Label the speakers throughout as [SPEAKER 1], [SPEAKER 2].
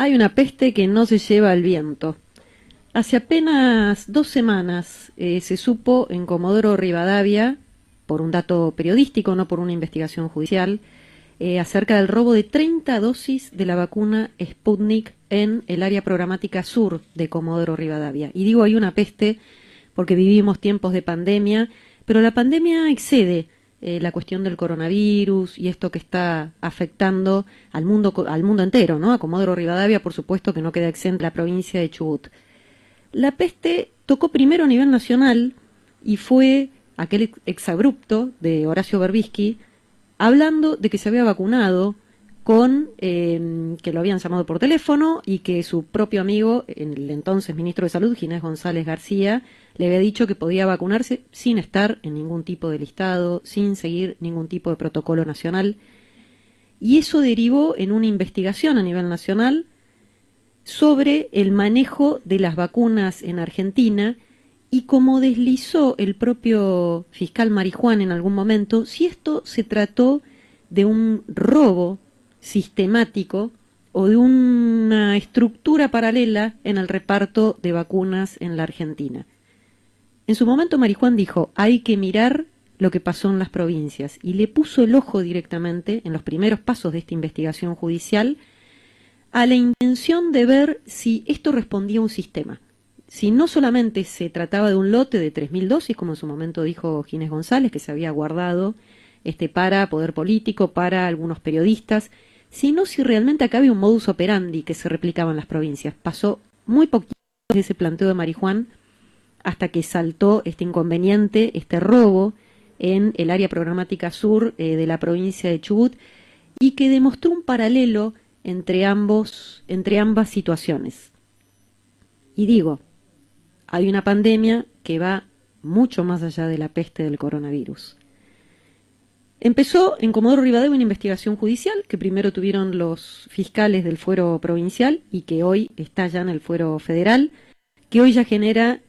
[SPEAKER 1] Hay una peste que no se lleva al viento. Hace apenas dos semanas eh, se supo en Comodoro Rivadavia, por un dato periodístico, no por una investigación judicial, eh, acerca del robo de 30 dosis de la vacuna Sputnik en el área programática sur de Comodoro Rivadavia. Y digo hay una peste porque vivimos tiempos de pandemia, pero la pandemia excede eh, la cuestión del coronavirus y esto que está afectando al mundo, al mundo entero, ¿no? A Comodoro Rivadavia, por supuesto, que no queda exenta la provincia de Chubut. La peste tocó primero a nivel nacional y fue aquel exabrupto de Horacio Berbisky hablando de que se había vacunado con eh, que lo habían llamado por teléfono y que su propio amigo, el entonces ministro de Salud, Ginés González García, le había dicho que podía vacunarse sin estar en ningún tipo de listado, sin seguir ningún tipo de protocolo nacional. Y eso derivó en una investigación a nivel nacional sobre el manejo de las vacunas en Argentina y como deslizó el propio fiscal Marijuán en algún momento, si esto se trató de un robo sistemático o de una estructura paralela en el reparto de vacunas en la Argentina. En su momento Marijuán dijo, hay que mirar lo que pasó en las provincias y le puso el ojo directamente en los primeros pasos de esta investigación judicial a la intención de ver si esto respondía a un sistema. Si no solamente se trataba de un lote de 3.000 dosis, como en su momento dijo Ginés González, que se había guardado este, para poder político, para algunos periodistas, sino si realmente acá había un modus operandi que se replicaba en las provincias. Pasó muy poquito de ese planteo de Marijuán hasta que saltó este inconveniente, este robo en el área programática sur eh, de la provincia de Chubut y que demostró un paralelo entre ambos, entre ambas situaciones. Y digo, hay una pandemia que va mucho más allá de la peste del coronavirus. Empezó en Comodoro Rivadavia una investigación judicial que primero tuvieron los fiscales del fuero provincial y que hoy está ya en el fuero federal, que hoy ya genera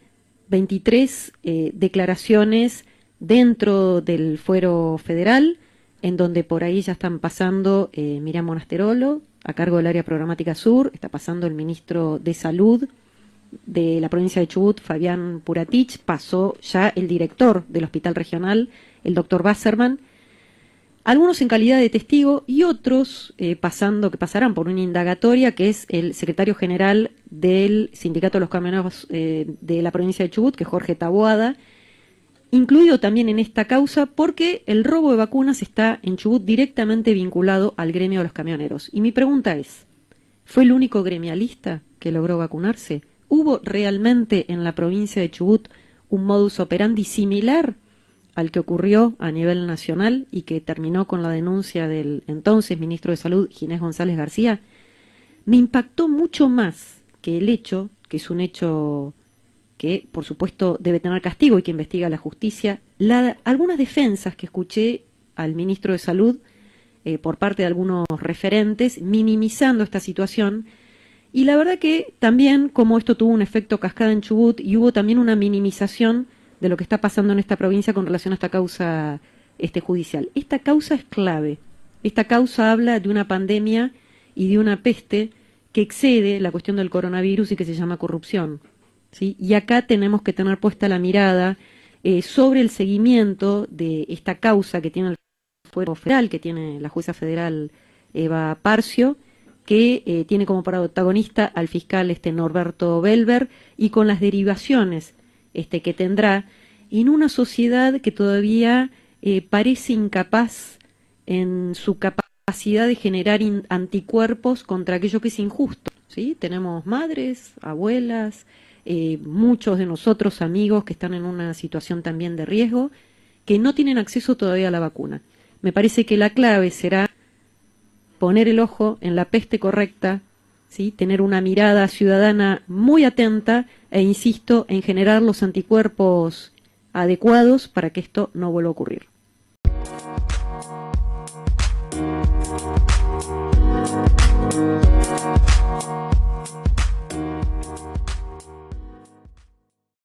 [SPEAKER 1] 23 eh, declaraciones dentro del fuero federal, en donde por ahí ya están pasando eh, Miriam Monasterolo, a cargo del área programática sur, está pasando el ministro de Salud de la provincia de Chubut, Fabián Puratich, pasó ya el director del hospital regional, el doctor Wasserman, algunos en calidad de testigo y otros eh, pasando que pasarán por una indagatoria que es el secretario general del sindicato de los camioneros eh, de la provincia de Chubut, que es Jorge Taboada, incluido también en esta causa porque el robo de vacunas está en Chubut directamente vinculado al gremio de los camioneros. Y mi pregunta es, ¿fue el único gremialista que logró vacunarse? ¿Hubo realmente en la provincia de Chubut un modus operandi similar al que ocurrió a nivel nacional y que terminó con la denuncia del entonces ministro de Salud, Ginés González García, me impactó mucho más que el hecho, que es un hecho que por supuesto debe tener castigo y que investiga la justicia, algunas defensas que escuché al ministro de Salud eh, por parte de algunos referentes minimizando esta situación. Y la verdad que también como esto tuvo un efecto cascada en Chubut y hubo también una minimización de lo que está pasando en esta provincia con relación a esta causa este, judicial. Esta causa es clave. Esta causa habla de una pandemia y de una peste que excede la cuestión del coronavirus y que se llama corrupción. ¿sí? Y acá tenemos que tener puesta la mirada eh, sobre el seguimiento de esta causa que tiene el fuero federal, que tiene la jueza federal Eva Parcio, que eh, tiene como protagonista al fiscal este Norberto Belver y con las derivaciones este, que tendrá en una sociedad que todavía eh, parece incapaz en su capacidad de generar anticuerpos contra aquello que es injusto. Tenemos madres, abuelas, eh, muchos de nosotros amigos que están en una situación también de riesgo, que no tienen acceso todavía a la vacuna. Me parece que la clave será poner el ojo en la peste correcta ¿sí? tener una mirada ciudadana muy atenta e insisto en generar los anticuerpos adecuados para que esto no vuelva a ocurrir.